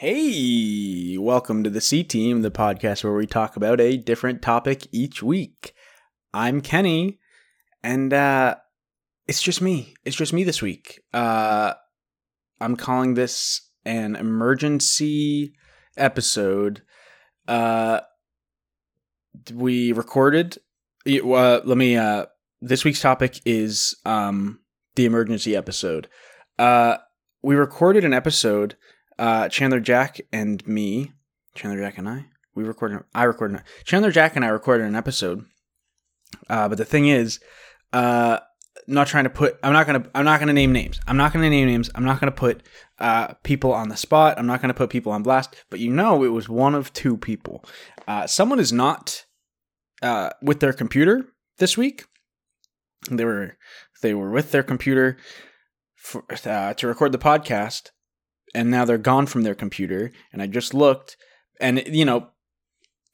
Hey, welcome to the C Team, the podcast where we talk about a different topic each week. I'm Kenny, and uh, it's just me. It's just me this week. Uh, I'm calling this an emergency episode. Uh, we recorded. Uh, let me. Uh, this week's topic is um the emergency episode. Uh, we recorded an episode. Uh, Chandler Jack and me, Chandler Jack and I, we recorded. I recorded. Chandler Jack and I recorded an episode. Uh, but the thing is, uh, not trying to put. I'm not gonna. I'm not gonna name names. I'm not gonna name names. I'm not gonna put uh, people on the spot. I'm not gonna put people on blast. But you know, it was one of two people. Uh, someone is not uh, with their computer this week. They were they were with their computer for, uh, to record the podcast, and now they're gone from their computer. And I just looked, and you know,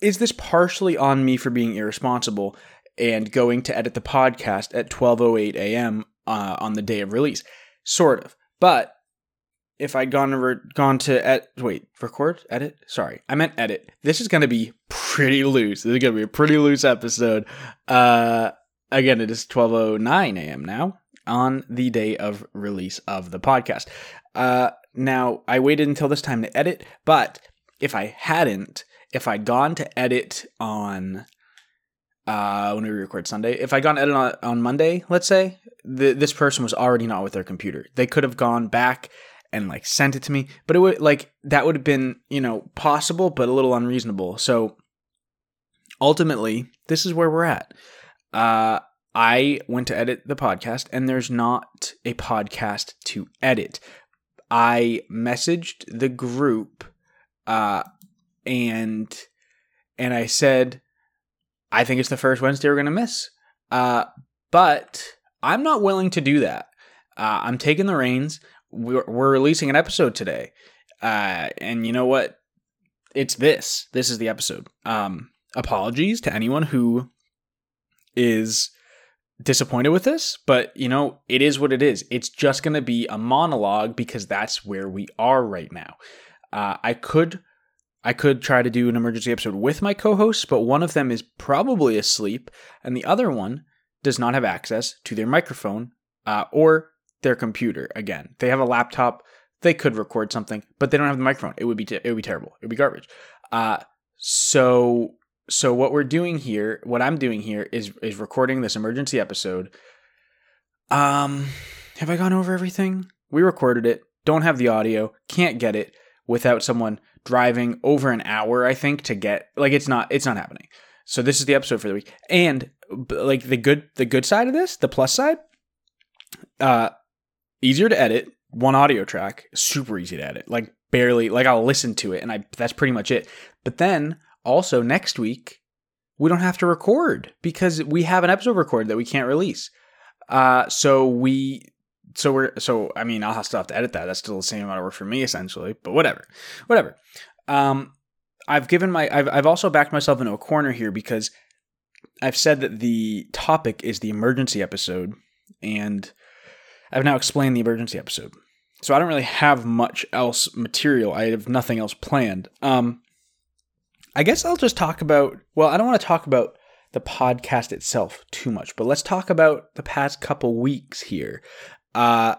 is this partially on me for being irresponsible and going to edit the podcast at 12:08 a.m. Uh, on the day of release? Sort of, but if I'd gone to gone to wait record edit sorry I meant edit this is gonna be pretty loose this is gonna be a pretty loose episode uh again it is 12:09 a.m. now on the day of release of the podcast uh now I waited until this time to edit but if I hadn't if I'd gone to edit on uh, when we record Sunday. If I got an edit on, on Monday, let's say, this person was already not with their computer. They could have gone back and like sent it to me, but it would like that would have been you know possible, but a little unreasonable. So ultimately, this is where we're at. Uh, I went to edit the podcast, and there's not a podcast to edit. I messaged the group, uh, and and I said I think it's the first Wednesday we're to miss. Uh, but I'm not willing to do that. Uh, I'm taking the reins. We're, we're releasing an episode today. Uh, and you know what? It's this. This is the episode. Um, apologies to anyone who is disappointed with this, but you know, it is what it is. It's just going to be a monologue because that's where we are right now. Uh, I could I could try to do an emergency episode with my co hosts, but one of them is probably asleep, and the other one does not have access to their microphone uh, or their computer. Again, they have a laptop. They could record something, but they don't have the microphone. It would be it would be terrible. It would be garbage. Uh, so so what we're doing here, what I'm doing here is is recording this emergency episode. Um, have I gone over everything? We recorded it. Don't have the audio. Can't get it without someone driving over an hour i think to get like it's not it's not happening so this is the episode for the week and like the good the good side of this the plus side uh easier to edit one audio track super easy to edit like barely like i'll listen to it and i that's pretty much it but then also next week we don't have to record because we have an episode recorded that we can't release uh so we so we're so I mean I'll still have to edit that. That's still the same amount of work for me essentially, but whatever, whatever. Um, I've given my I've I've also backed myself into a corner here because I've said that the topic is the emergency episode, and I've now explained the emergency episode. So I don't really have much else material. I have nothing else planned. Um, I guess I'll just talk about. Well, I don't want to talk about the podcast itself too much, but let's talk about the past couple weeks here. Uh,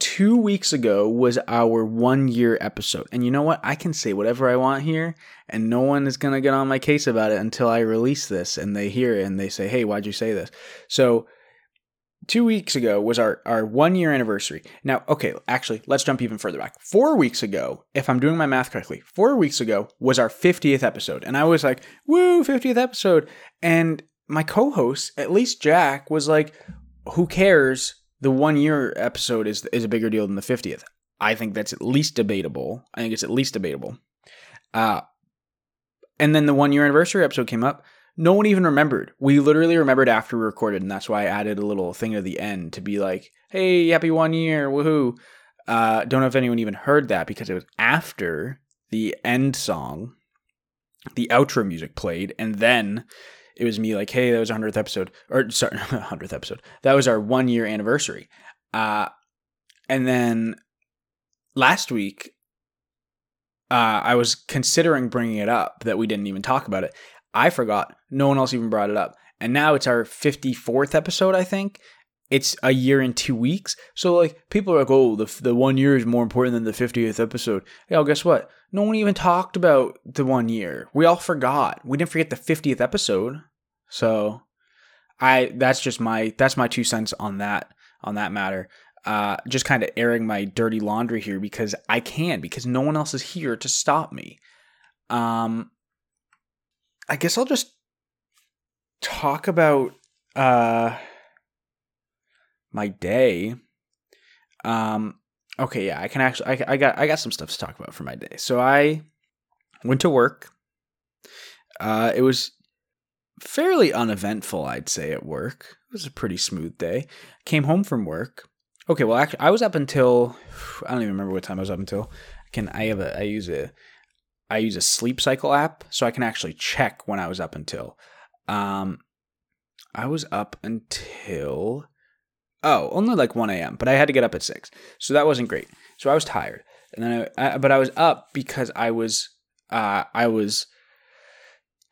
two weeks ago was our one year episode. And you know what? I can say whatever I want here, and no one is going to get on my case about it until I release this and they hear it and they say, hey, why'd you say this? So, two weeks ago was our, our one year anniversary. Now, okay, actually, let's jump even further back. Four weeks ago, if I'm doing my math correctly, four weeks ago was our 50th episode. And I was like, woo, 50th episode. And my co host, at least Jack, was like, who cares? the one year episode is is a bigger deal than the 50th. I think that's at least debatable. I think it's at least debatable. Uh, and then the one year anniversary episode came up. No one even remembered. We literally remembered after we recorded, and that's why I added a little thing at the end to be like, "Hey, happy one year, woohoo!" Uh, don't know if anyone even heard that because it was after the end song, the outro music played, and then it was me like, hey, that was our hundredth episode, or sorry, hundredth episode. That was our one year anniversary. Uh, and then last week, uh, I was considering bringing it up that we didn't even talk about it. I forgot. No one else even brought it up. And now it's our 54th episode, I think. It's a year and two weeks. So, like, people are like, oh, the, the one year is more important than the 50th episode. Well, guess what? No one even talked about the one year. We all forgot. We didn't forget the 50th episode. So, I that's just my that's my two cents on that on that matter uh, just kind of airing my dirty laundry here because I can because no one else is here to stop me. Um, I guess I'll just talk about uh my day. Um, okay, yeah, I can actually I, I got I got some stuff to talk about for my day. So I went to work. Uh, it was fairly uneventful, I'd say, at work. It was a pretty smooth day. Came home from work Okay, well, actually, I was up until I don't even remember what time I was up until. I can I have a I use a I use a sleep cycle app, so I can actually check when I was up until. Um, I was up until oh only like one a.m., but I had to get up at six, so that wasn't great. So I was tired, and then I, I but I was up because I was uh I was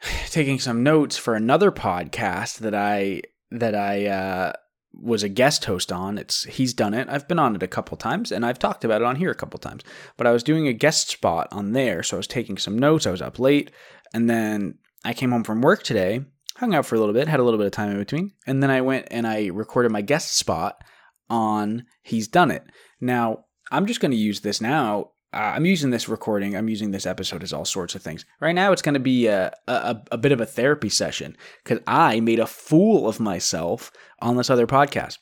taking some notes for another podcast that I that I uh was a guest host on. It's he's done it. I've been on it a couple times and I've talked about it on here a couple times. But I was doing a guest spot on there, so I was taking some notes. I was up late and then I came home from work today, hung out for a little bit, had a little bit of time in between, and then I went and I recorded my guest spot on He's Done It. Now, I'm just going to use this now uh, I'm using this recording, I'm using this episode as all sorts of things. Right now, it's going to be a, a, a bit of a therapy session because I made a fool of myself on this other podcast.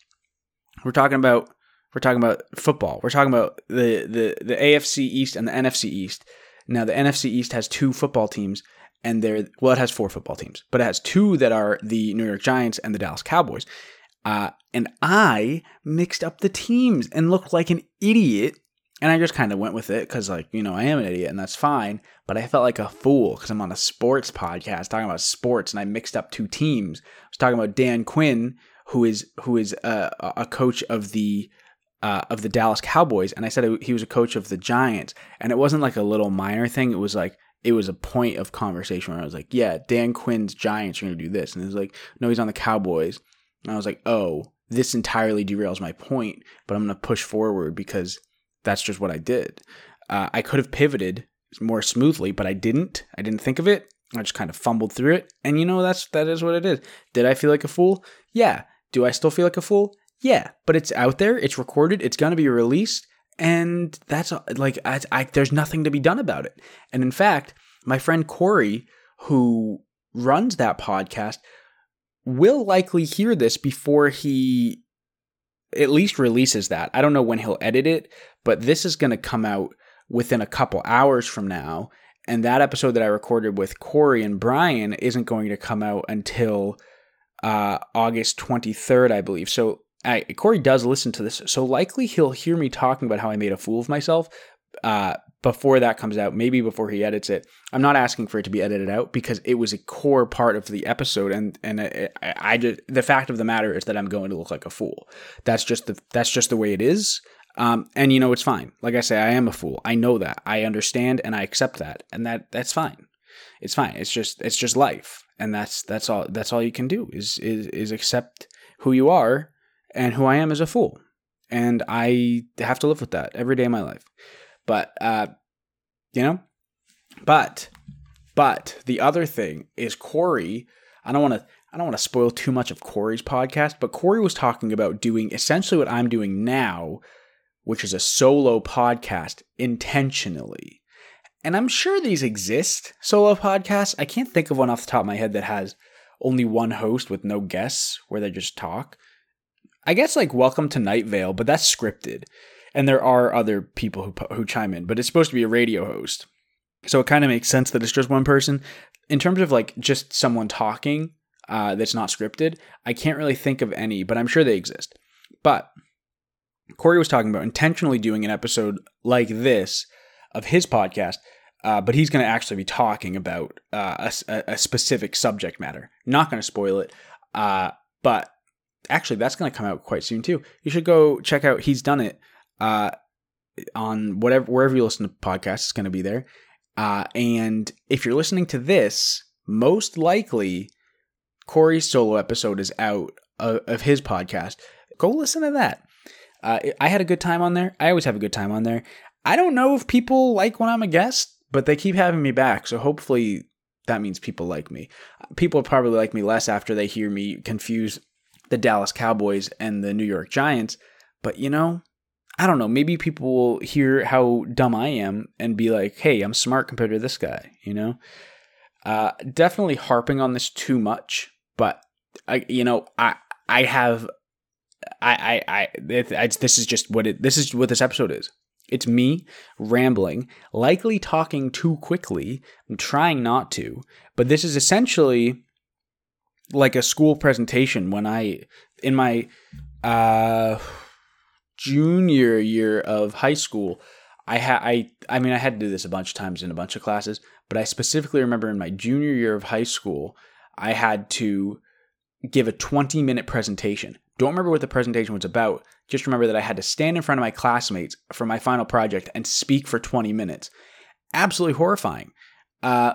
We're talking about we're talking about football. We're talking about the the the AFC East and the NFC East. Now, the NFC East has two football teams, and they're well, it has four football teams, but it has two that are the New York Giants and the Dallas Cowboys. Uh, and I mixed up the teams and looked like an idiot and I just kind of went with it because, like, you know, I am an idiot and that's fine. But I felt like a fool because I'm on a sports podcast talking about sports and I mixed up two teams. I was talking about Dan Quinn, who is who is a, a coach of the uh, of the Dallas Cowboys, and I said he was a coach of the Giants, and it wasn't like a little minor thing. It was like it was a point of conversation where I was like, "Yeah, Dan Quinn's Giants are going to do this," and was like, "No, he's on the Cowboys," and I was like, "Oh, this entirely derails my point, but I'm going to push forward because." That's just what I did. Uh, I could have pivoted more smoothly, but I didn't. I didn't think of it. I just kind of fumbled through it, and you know that's that is what it is. Did I feel like a fool? Yeah. Do I still feel like a fool? Yeah. But it's out there. It's recorded. It's gonna be released, and that's like I, I, there's nothing to be done about it. And in fact, my friend Corey, who runs that podcast, will likely hear this before he at least releases that. I don't know when he'll edit it, but this is going to come out within a couple hours from now. And that episode that I recorded with Corey and Brian isn't going to come out until uh, August 23rd, I believe. So I, Corey does listen to this. So likely he'll hear me talking about how I made a fool of myself. Uh, before that comes out, maybe before he edits it. I'm not asking for it to be edited out because it was a core part of the episode, and and I, I just the fact of the matter is that I'm going to look like a fool. That's just the that's just the way it is. Um, and you know it's fine. Like I say, I am a fool. I know that. I understand and I accept that, and that that's fine. It's fine. It's just it's just life, and that's that's all that's all you can do is is is accept who you are and who I am as a fool, and I have to live with that every day of my life. But uh, you know, but but the other thing is Corey. I don't want to. I don't want to spoil too much of Corey's podcast, but Corey was talking about doing essentially what I'm doing now, which is a solo podcast intentionally. And I'm sure these exist, solo podcasts. I can't think of one off the top of my head that has only one host with no guests where they just talk. I guess like Welcome to Night Vale, but that's scripted and there are other people who who chime in, but it's supposed to be a radio host. So it kind of makes sense that it's just one person. In terms of like just someone talking uh, that's not scripted, I can't really think of any, but I'm sure they exist. But Corey was talking about intentionally doing an episode like this of his podcast, uh, but he's going to actually be talking about uh, a, a, specific subject matter. Not going to spoil it, uh, but actually, that's going to come out quite soon too. You should go check out. He's done it uh, on whatever wherever you listen to podcasts, it's going to be there. Uh, and if you're listening to this, most likely Corey's solo episode is out of, of his podcast. Go listen to that. Uh, I had a good time on there. I always have a good time on there. I don't know if people like when I'm a guest, but they keep having me back. So hopefully that means people like me. People probably like me less after they hear me confuse the Dallas Cowboys and the New York Giants. But you know, I don't know. Maybe people will hear how dumb I am and be like, hey, I'm smart compared to this guy, you know? Uh, definitely harping on this too much, but I, you know, I, I have, I, I, I, it, I, this is just what it, this is what this episode is. It's me rambling, likely talking too quickly. I'm trying not to, but this is essentially like a school presentation when I, in my, uh, junior year of high school, I had I I mean I had to do this a bunch of times in a bunch of classes, but I specifically remember in my junior year of high school, I had to give a 20 minute presentation. Don't remember what the presentation was about. Just remember that I had to stand in front of my classmates for my final project and speak for 20 minutes. Absolutely horrifying. Uh,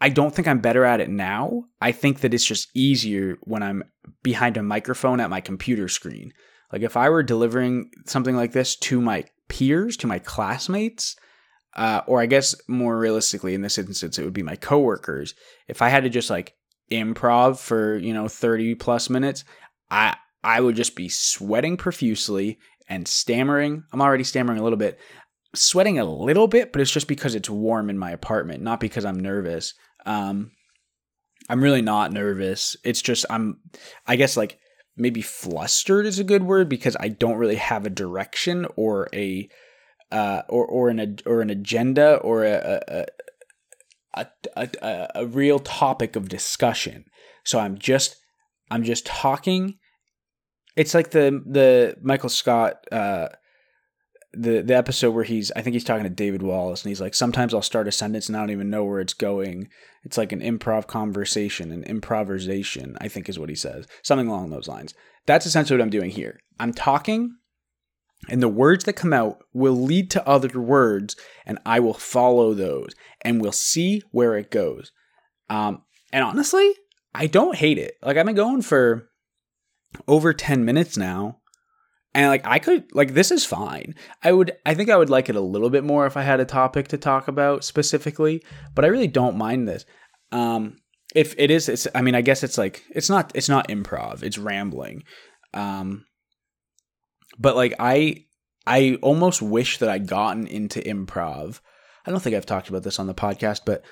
I don't think I'm better at it now. I think that it's just easier when I'm behind a microphone at my computer screen. Like if I were delivering something like this to my peers, to my classmates, uh, or I guess more realistically in this instance, it would be my coworkers. If I had to just like improv for you know 30 plus minutes, I I would just be sweating profusely and stammering. I'm already stammering a little bit, sweating a little bit, but it's just because it's warm in my apartment, not because I'm nervous. Um, I'm really not nervous. It's just I'm, I guess like maybe flustered is a good word because I don't really have a direction or a uh, or or an or an agenda or a a, a a, a real topic of discussion. So I'm just I'm just talking. It's like the the Michael Scott uh, the the episode where he's I think he's talking to David Wallace and he's like sometimes I'll start a sentence and I don't even know where it's going. It's like an improv conversation, an improvisation, I think is what he says. Something along those lines. That's essentially what I'm doing here. I'm talking and the words that come out will lead to other words and I will follow those and we'll see where it goes. Um and honestly, I don't hate it. Like I've been going for over 10 minutes now and like I could like this is fine. I would I think I would like it a little bit more if I had a topic to talk about specifically, but I really don't mind this. Um if it is it's I mean I guess it's like it's not it's not improv, it's rambling. Um but like I I almost wish that I'd gotten into improv. I don't think I've talked about this on the podcast, but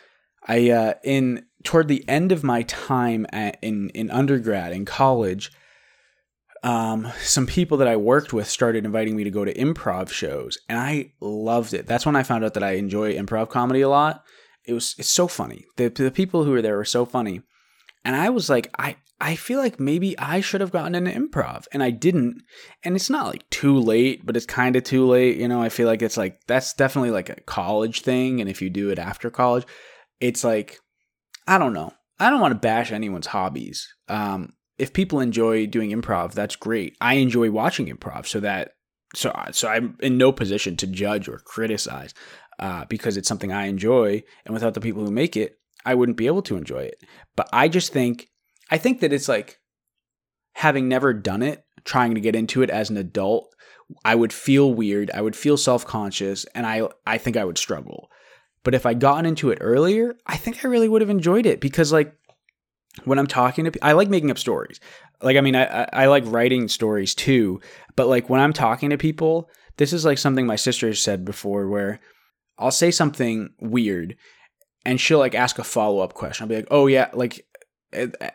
I uh in toward the end of my time at, in in undergrad in college, um, some people that I worked with started inviting me to go to improv shows, and I loved it. That's when I found out that I enjoy improv comedy a lot. It was it's so funny. The the people who were there were so funny, and I was like, I I feel like maybe I should have gotten into improv, and I didn't. And it's not like too late, but it's kind of too late. You know, I feel like it's like that's definitely like a college thing, and if you do it after college, it's like I don't know. I don't want to bash anyone's hobbies. Um, if people enjoy doing improv, that's great. I enjoy watching improv, so that so so I'm in no position to judge or criticize uh, because it's something I enjoy, and without the people who make it, I wouldn't be able to enjoy it. But I just think I think that it's like having never done it, trying to get into it as an adult, I would feel weird, I would feel self conscious, and I I think I would struggle. But if I gotten into it earlier, I think I really would have enjoyed it because like when I'm talking to people, I like making up stories. Like I mean I I like writing stories too, but like when I'm talking to people, this is like something my sister has said before where I'll say something weird and she'll like ask a follow-up question. I'll be like, "Oh yeah, like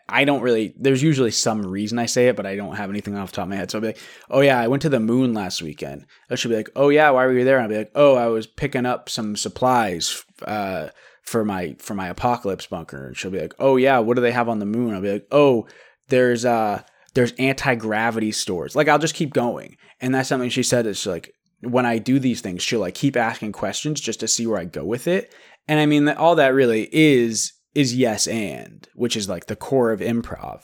I don't really. There's usually some reason I say it, but I don't have anything off the top of my head. So I'll be like, "Oh yeah, I went to the moon last weekend." I should be like, "Oh yeah, why were you there?" And I'll be like, "Oh, I was picking up some supplies uh, for my for my apocalypse bunker." And she'll be like, "Oh yeah, what do they have on the moon?" I'll be like, "Oh, there's uh there's anti gravity stores." Like I'll just keep going, and that's something she said. Is like when I do these things, she'll like keep asking questions just to see where I go with it. And I mean, all that really is is yes and, which is like the core of improv.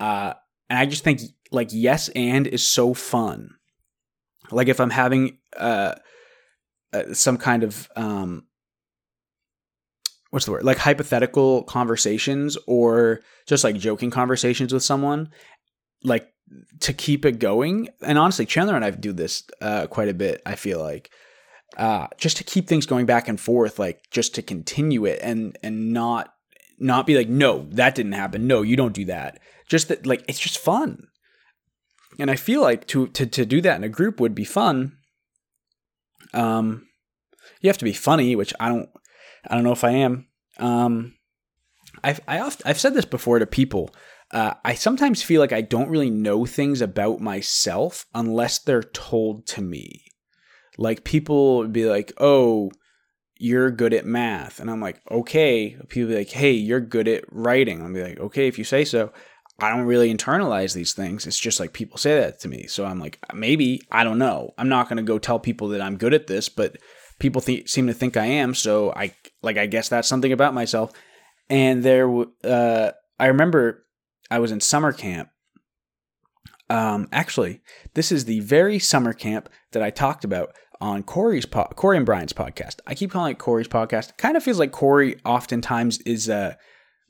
Uh, and I just think like yes and is so fun. Like if I'm having uh, uh some kind of um what's the word like hypothetical conversations or just like joking conversations with someone like to keep it going and honestly chandler and i do this uh, quite a bit i feel like uh, just to keep things going back and forth like just to continue it and and not not be like no that didn't happen no you don't do that just that like it's just fun and i feel like to to to do that in a group would be fun um you have to be funny which i don't I don't know if I am. Um, I've I oft, I've said this before to people. Uh, I sometimes feel like I don't really know things about myself unless they're told to me. Like people would be like, "Oh, you're good at math," and I'm like, "Okay." People be like, "Hey, you're good at writing." I'm be like, "Okay, if you say so." I don't really internalize these things. It's just like people say that to me. So I'm like, maybe I don't know. I'm not going to go tell people that I'm good at this, but people th- seem to think I am. So I like I guess that's something about myself. And there, uh, I remember I was in summer camp. Um, actually, this is the very summer camp that I talked about on Corey's po- Corey and Brian's podcast. I keep calling it Corey's podcast. Kind of feels like Corey oftentimes is uh,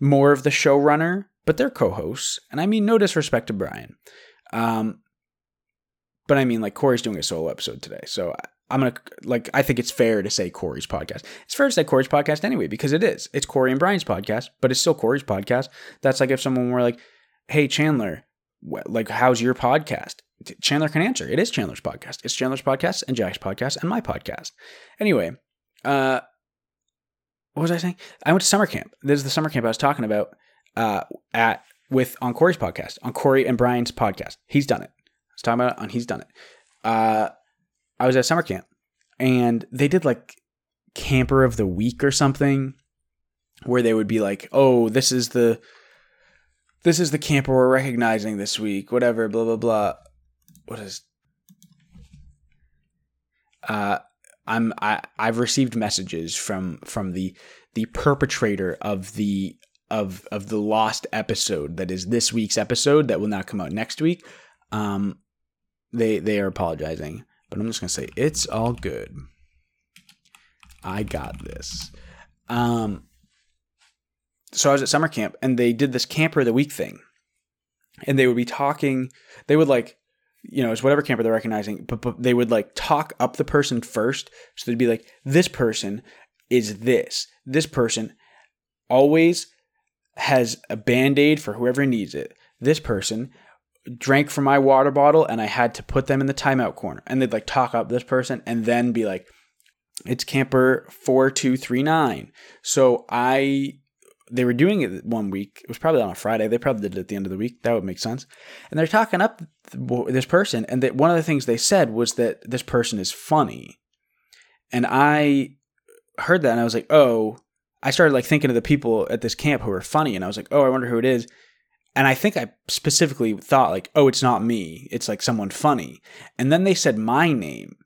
more of the showrunner, but they're co-hosts. And I mean, no disrespect to Brian. Um, but I mean, like Corey's doing a solo episode today, so I'm gonna like I think it's fair to say Corey's podcast. It's fair to say Corey's podcast anyway because it is. It's Corey and Brian's podcast, but it's still Corey's podcast. That's like if someone were like, "Hey Chandler, like how's your podcast?" Chandler can answer. It is Chandler's podcast. It's Chandler's podcast and Jack's podcast and my podcast. Anyway, uh, what was I saying? I went to summer camp. This is the summer camp I was talking about uh, at with on Corey's podcast, on Corey and Brian's podcast. He's done it. I was talking about it on He's Done It. Uh, I was at summer camp and they did like camper of the week or something where they would be like, "Oh, this is the this is the camper we're recognizing this week, whatever, blah blah blah." What is uh I'm I I've received messages from from the the perpetrator of the of of the lost episode that is this week's episode that will not come out next week. Um they they are apologizing but I'm just gonna say it's all good. I got this. Um, so I was at summer camp and they did this camper of the week thing, and they would be talking. They would like, you know, it's whatever camper they're recognizing, but, but they would like talk up the person first. So they'd be like, this person is this. This person always has a band aid for whoever needs it. This person drank from my water bottle and I had to put them in the timeout corner. And they'd like talk up this person and then be like, it's camper 4239. So I, they were doing it one week. It was probably on a Friday. They probably did it at the end of the week. That would make sense. And they're talking up this person. And that one of the things they said was that this person is funny. And I heard that and I was like, oh, I started like thinking of the people at this camp who are funny. And I was like, oh, I wonder who it is and I think I specifically thought like, oh, it's not me. It's like someone funny. And then they said my name.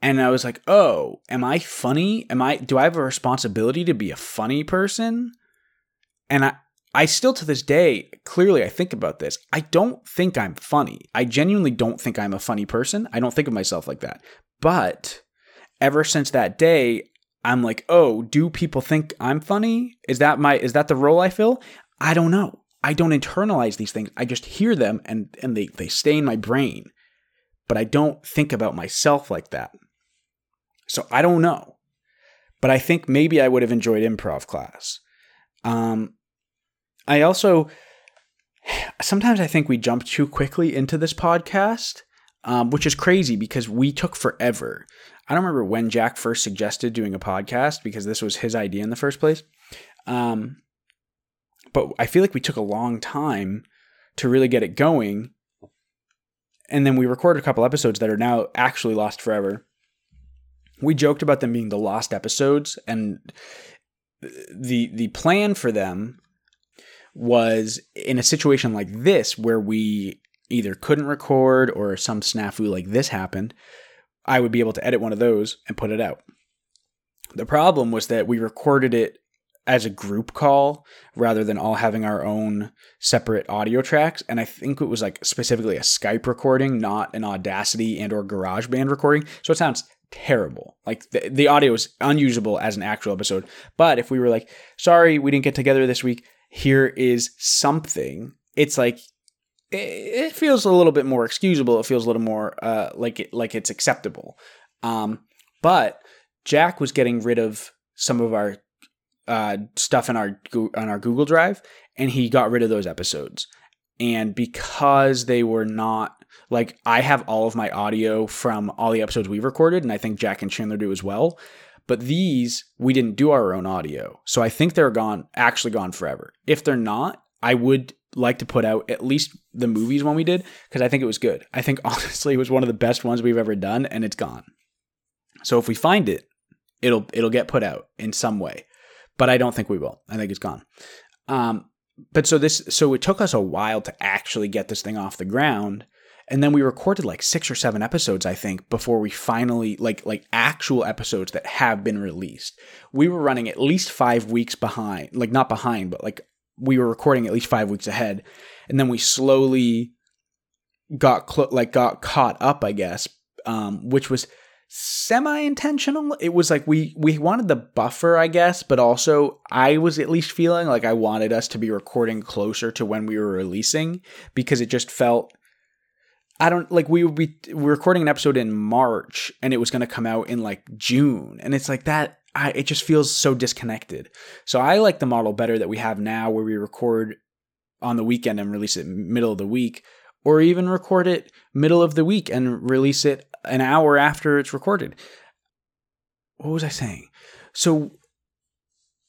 And I was like, oh, am I funny? Am I do I have a responsibility to be a funny person? And I I still to this day, clearly I think about this. I don't think I'm funny. I genuinely don't think I'm a funny person. I don't think of myself like that. But ever since that day, I'm like, "Oh, do people think I'm funny? Is that my is that the role I fill?" I don't know. I don't internalize these things. I just hear them and, and they, they stay in my brain. But I don't think about myself like that. So I don't know. But I think maybe I would have enjoyed improv class. Um, I also sometimes I think we jump too quickly into this podcast, um, which is crazy because we took forever. I don't remember when Jack first suggested doing a podcast because this was his idea in the first place. Um, but I feel like we took a long time to really get it going. And then we recorded a couple episodes that are now actually lost forever. We joked about them being the lost episodes, and the the plan for them was in a situation like this where we either couldn't record or some snafu like this happened, I would be able to edit one of those and put it out. The problem was that we recorded it as a group call rather than all having our own separate audio tracks and i think it was like specifically a skype recording not an audacity and or garageband recording so it sounds terrible. Like the, the audio is unusable as an actual episode. But if we were like sorry we didn't get together this week. Here is something it's like it, feels a little bit more excusable. It feels a little more uh, like it like it's acceptable. Um, but jack was getting rid of some of our uh, stuff in our on our Google Drive, and he got rid of those episodes. And because they were not like I have all of my audio from all the episodes we've recorded, and I think Jack and Chandler do as well. But these we didn't do our own audio, so I think they're gone, actually gone forever. If they're not, I would like to put out at least the movies one we did because I think it was good. I think honestly it was one of the best ones we've ever done, and it's gone. So if we find it, it'll it'll get put out in some way but I don't think we will. I think it's gone. Um, but so this, so it took us a while to actually get this thing off the ground, and then we recorded like six or seven episodes, I think, before we finally like like actual episodes that have been released. We were running at least five weeks behind, like not behind, but like we were recording at least five weeks ahead, and then we slowly got cl- like got caught up, I guess, um, which was semi intentional. It was like we we wanted the buffer, I guess, but also I was at least feeling like I wanted us to be recording closer to when we were releasing because it just felt I don't like we would be we're recording an episode in March and it was going to come out in like June and it's like that I it just feels so disconnected. So I like the model better that we have now where we record on the weekend and release it middle of the week or even record it middle of the week and release it an hour after it's recorded. What was I saying? So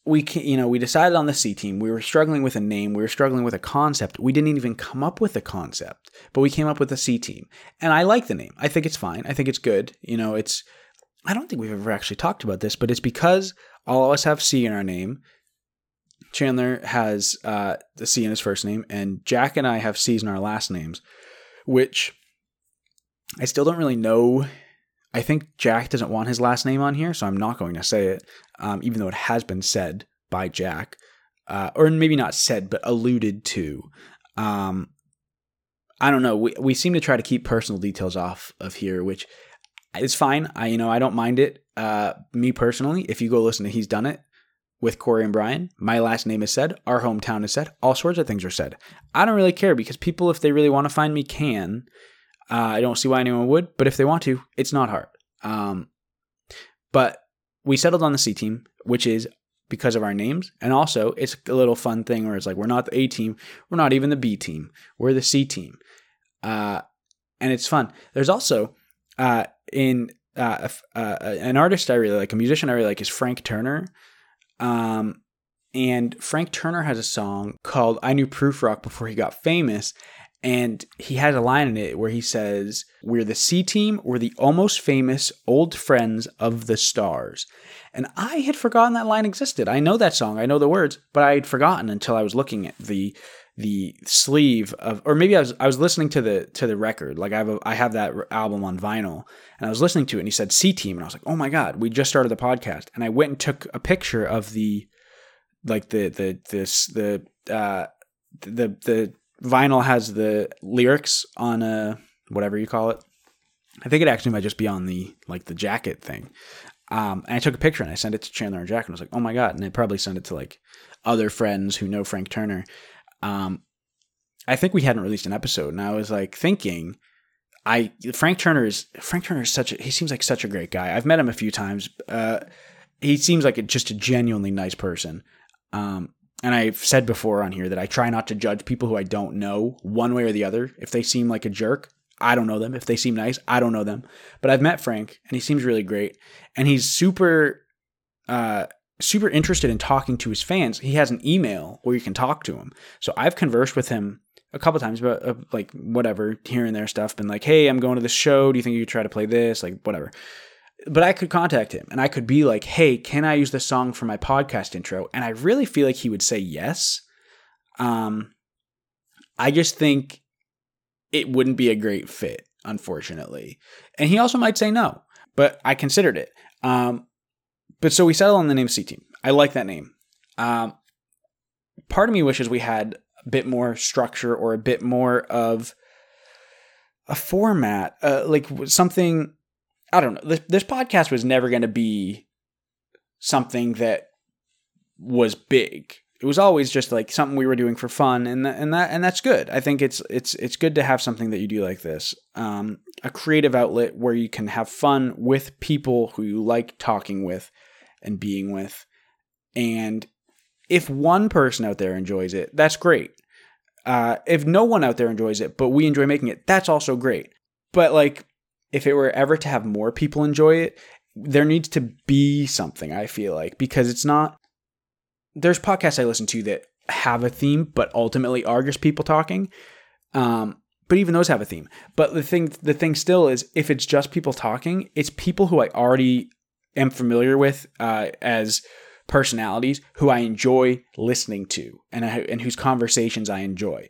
we you know, we decided on the C team. We were struggling with a name. We were struggling with a concept. We didn't even come up with a concept, but we came up with a C team. And I like the name. I think it's fine. I think it's good. You know, it's, I don't think we've ever actually talked about this, but it's because all of us have C in our name. Chandler has uh, the C in his first name, and Jack and I have C's in our last names, which I still don't really know. I think Jack doesn't want his last name on here, so I'm not going to say it, um, even though it has been said by Jack, uh, or maybe not said, but alluded to. Um, I don't know. We we seem to try to keep personal details off of here, which is fine. I you know I don't mind it. Uh, me personally, if you go listen to He's Done It with Corey and Brian, my last name is said, our hometown is said, all sorts of things are said. I don't really care because people, if they really want to find me, can. Uh, I don't see why anyone would, but if they want to, it's not hard. Um, but we settled on the C team, which is because of our names. And also, it's a little fun thing where it's like, we're not the A team, we're not even the B team, we're the C team. Uh, and it's fun. There's also uh, in uh, uh, an artist I really like, a musician I really like is Frank Turner. Um, and Frank Turner has a song called I Knew Prufrock before he got famous. And he has a line in it where he says, We're the C team, we're the almost famous old friends of the stars. And I had forgotten that line existed. I know that song, I know the words, but I had forgotten until I was looking at the the sleeve of or maybe I was I was listening to the to the record. Like I have a, I have that album on vinyl and I was listening to it and he said C team and I was like, "Oh my god, we just started the podcast." And I went and took a picture of the like the the this the uh the the vinyl has the lyrics on a whatever you call it. I think it actually might just be on the like the jacket thing. Um, and I took a picture and I sent it to Chandler and Jack and I was like, oh my god! And I probably sent it to like other friends who know Frank Turner. Um, I think we hadn't released an episode, and I was like thinking, I Frank Turner is Frank Turner is such a he seems like such a great guy. I've met him a few times. Uh, he seems like a, just a genuinely nice person. Um, and I've said before on here that I try not to judge people who I don't know one way or the other. If they seem like a jerk, I don't know them. If they seem nice, I don't know them. But I've met Frank and he seems really great. And he's super uh super interested in talking to his fans. He has an email where you can talk to him. So I've conversed with him a couple times about uh, like whatever here and there stuff been like, "Hey, I'm going to this show. Do you think you could try to play this?" like whatever but I could contact him and I could be like, hey, can I use this song for my podcast intro? And I really feel like he would say yes. Um, I just think it wouldn't be a great fit, unfortunately. And he also might say no, but I considered it. Um, but so we settled on the name C Team. I like that name. Um, part of me wishes we had a bit more structure or a bit more of a format, uh, like something. I don't know. This, this podcast was never going to be something that was big. It was always just like something we were doing for fun, and th- and that and that's good. I think it's it's it's good to have something that you do like this, um, a creative outlet where you can have fun with people who you like talking with and being with, and if one person out there enjoys it, that's great. Uh, if no one out there enjoys it, but we enjoy making it, that's also great. But like, if it were ever to have more people enjoy it, there needs to be something. I feel like because it's not there's podcasts I listen to that have a theme, but ultimately are just people talking. Um, but even those have a theme. But the thing, the thing still is, if it's just people talking, it's people who I already am familiar with uh, as personalities who I enjoy listening to and and whose conversations I enjoy.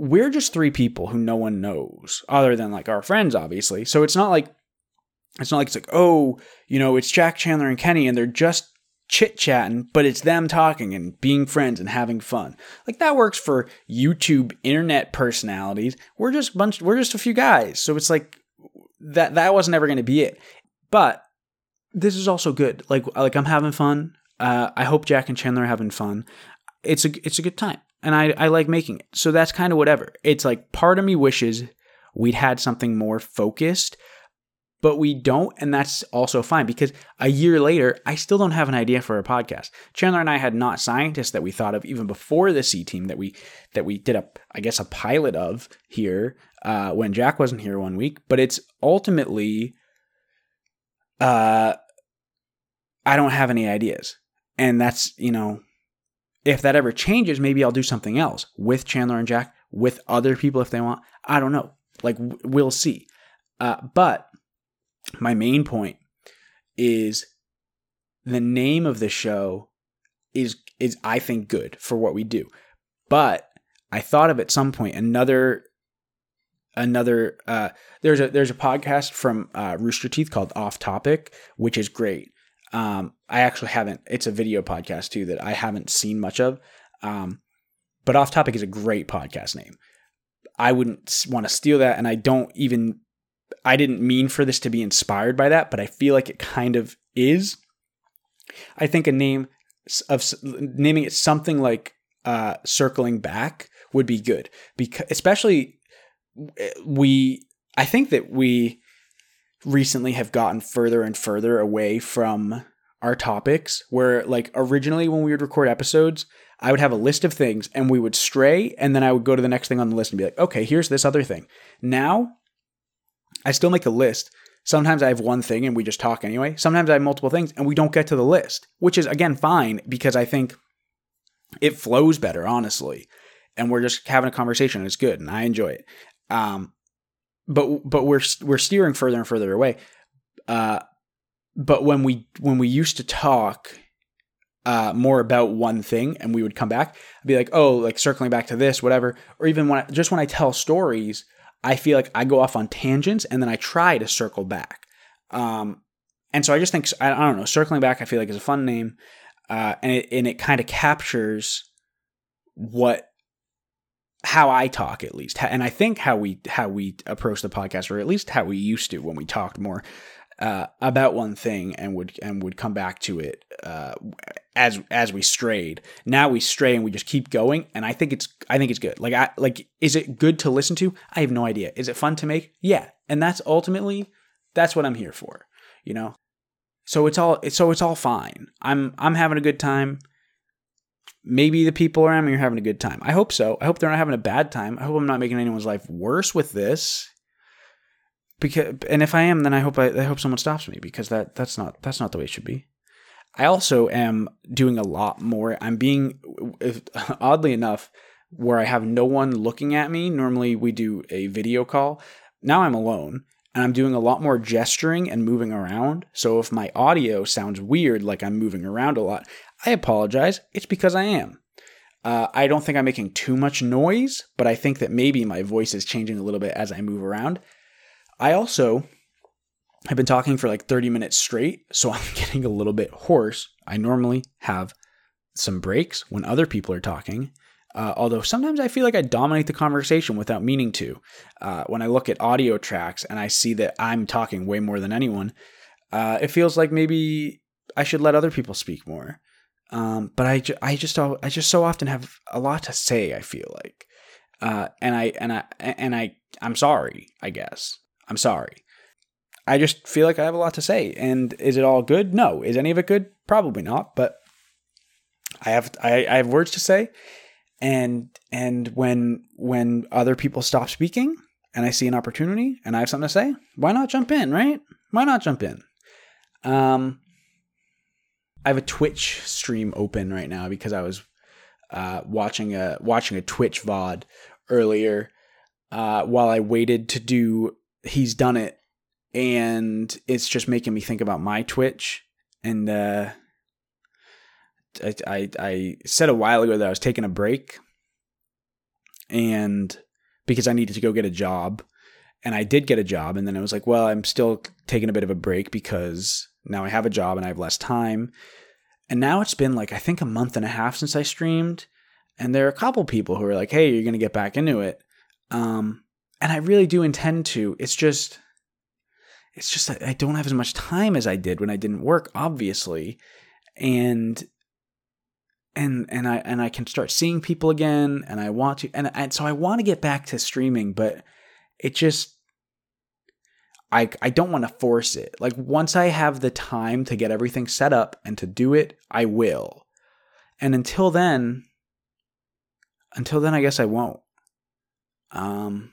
We're just three people who no one knows, other than like our friends, obviously. So it's not like it's not like it's like oh, you know, it's Jack Chandler and Kenny, and they're just chit chatting, but it's them talking and being friends and having fun. Like that works for YouTube internet personalities. We're just bunch we're just a few guys. So it's like that that wasn't ever going to be it. But this is also good. Like like I'm having fun. Uh, I hope Jack and Chandler are having fun. It's a it's a good time. And I, I like making it. So that's kind of whatever. It's like part of me wishes we'd had something more focused but we don't and that's also fine because a year later i still don't have an idea for a podcast chandler and i had not scientists that we thought of even before the c team that we that we did a i guess a pilot of here uh, when jack wasn't here one week but it's ultimately uh i don't have any ideas and that's you know if that ever changes maybe i'll do something else with chandler and jack with other people if they want i don't know like we'll see uh, but my main point is the name of the show is is I think good for what we do. But I thought of at some point another another uh, there's a there's a podcast from uh, Rooster Teeth called Off Topic, which is great. Um, I actually haven't. It's a video podcast too that I haven't seen much of. Um, but Off Topic is a great podcast name. I wouldn't want to steal that, and I don't even I didn't mean for this to be inspired by that, but I feel like it kind of is. I think a name of naming it something like uh, circling back would be good because especially we I think that we recently have gotten further and further away from our topics where like originally when we would record episodes I would have a list of things and we would stray and then I would go to the next thing on the list and be like okay here's this other thing now I still make a list. Sometimes I have one thing and we just talk anyway. Sometimes I have multiple things and we don't get to the list, which is again fine because I think it flows better, honestly. And we're just having a conversation. It's good and I enjoy it. Um, but but we're we're steering further and further away. Uh, but when we when we used to talk uh, more about one thing and we would come back, I'd be like, oh, like circling back to this, whatever. Or even when I, just when I tell stories, I feel like I go off on tangents and then I try to circle back. Um, and so I just think I, I, don't know, circling back. I feel like is a fun name, uh, and it and it kind of captures what how I talk at least, and I think how we how we approach the podcast, or at least how we used to when we talked more uh, about one thing and would and would come back to it uh, as as we strayed. Now we stray and we just keep going, and I think it's I think it's good. Like I like, is it good to listen to? I have no idea. Is it fun to make? Yeah, and that's ultimately that's what I'm here for. You know, so it's all so it's all fine. I'm I'm having a good time. Maybe the people around me are having a good time. I hope so. I hope they're not having a bad time. I hope I'm not making anyone's life worse with this because and if I am, then I hope I, I hope someone stops me because that that's not that's not the way it should be. I also am doing a lot more. I'm being oddly enough where I have no one looking at me. Normally we do a video call. Now I'm alone and I'm doing a lot more gesturing and moving around. So if my audio sounds weird, like I'm moving around a lot, I apologize. It's because I am. Uh, I don't think I'm making too much noise, but I think that maybe my voice is changing a little bit as I move around. I also have been talking for like 30 minutes straight, so I'm getting a little bit hoarse. I normally have some breaks when other people are talking. Uh, although sometimes I feel like I dominate the conversation without meaning to. Uh, when I look at audio tracks and I see that I'm talking way more than anyone, uh, it feels like maybe I should let other people speak more. Um, but I, ju- I just I just so often have a lot to say. I feel like, uh, and I and I and I I'm sorry. I guess I'm sorry. I just feel like I have a lot to say. And is it all good? No. Is any of it good? Probably not. But I have I, I have words to say. And and when when other people stop speaking and I see an opportunity and I have something to say, why not jump in, right? Why not jump in? Um I have a Twitch stream open right now because I was uh, watching a watching a Twitch VOD earlier uh, while I waited to do He's Done It and it's just making me think about my Twitch. And uh, I, I, I said a while ago that I was taking a break, and because I needed to go get a job, and I did get a job, and then I was like, well, I'm still taking a bit of a break because now I have a job and I have less time. And now it's been like I think a month and a half since I streamed, and there are a couple people who are like, "Hey, you're gonna get back into it," um, and I really do intend to. It's just it's just I don't have as much time as I did when I didn't work, obviously. And and and I and I can start seeing people again and I want to and, and so I want to get back to streaming, but it just I I don't want to force it. Like once I have the time to get everything set up and to do it, I will. And until then until then I guess I won't. Um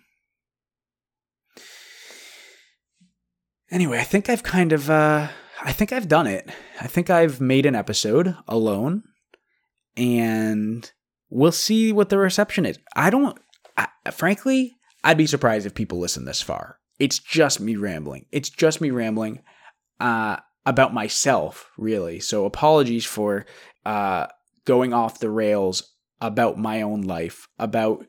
Anyway, I think I've kind of uh I think I've done it. I think I've made an episode alone and we'll see what the reception is. I don't I, frankly, I'd be surprised if people listen this far. It's just me rambling. It's just me rambling uh about myself, really. So apologies for uh going off the rails about my own life, about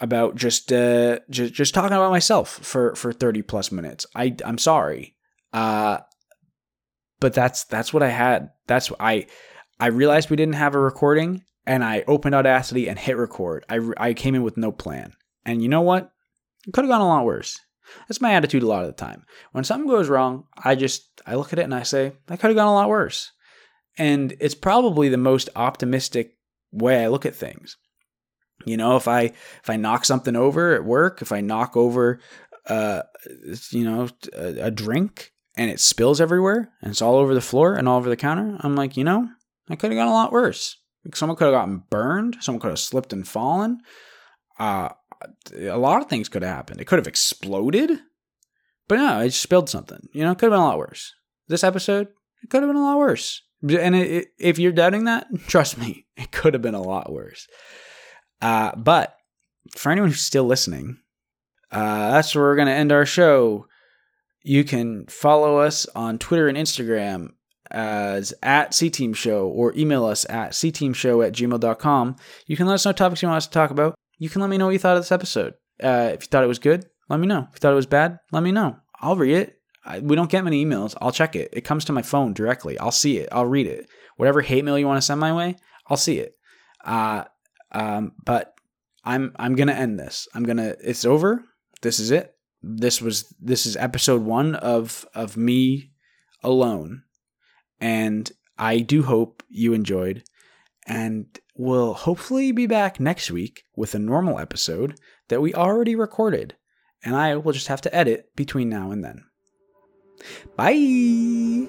about just uh just just talking about myself for for 30 plus minutes. I I'm sorry. Uh but that's that's what I had. That's I I realized we didn't have a recording and I opened Audacity and hit record. I I came in with no plan. And you know what? It could have gone a lot worse. That's my attitude a lot of the time. When something goes wrong, I just I look at it and I say, that could have gone a lot worse. And it's probably the most optimistic way I look at things. You know, if I if I knock something over at work, if I knock over uh you know a, a drink and it spills everywhere and it's all over the floor and all over the counter, I'm like, you know, I could have gone a lot worse. Someone could have gotten burned. Someone could have slipped and fallen. Uh, a lot of things could have happened. It could have exploded. But no, it spilled something. You know, it could have been a lot worse. This episode, it could have been a lot worse. And it, it, if you're doubting that, trust me, it could have been a lot worse. Uh, but for anyone who's still listening, uh, that's where we're going to end our show. You can follow us on Twitter and Instagram as at CTeam Show or email us at cteamshow at gmail.com. You can let us know topics you want us to talk about. You can let me know what you thought of this episode. Uh, if you thought it was good, let me know. If you thought it was bad, let me know. I'll read it. I, we don't get many emails. I'll check it. It comes to my phone directly. I'll see it. I'll read it. Whatever hate mail you want to send my way, I'll see it. Uh, um, but I'm I'm gonna end this. I'm gonna. It's over. This is it. This was this is episode one of of me alone, and I do hope you enjoyed, and we'll hopefully be back next week with a normal episode that we already recorded, and I will just have to edit between now and then. Bye.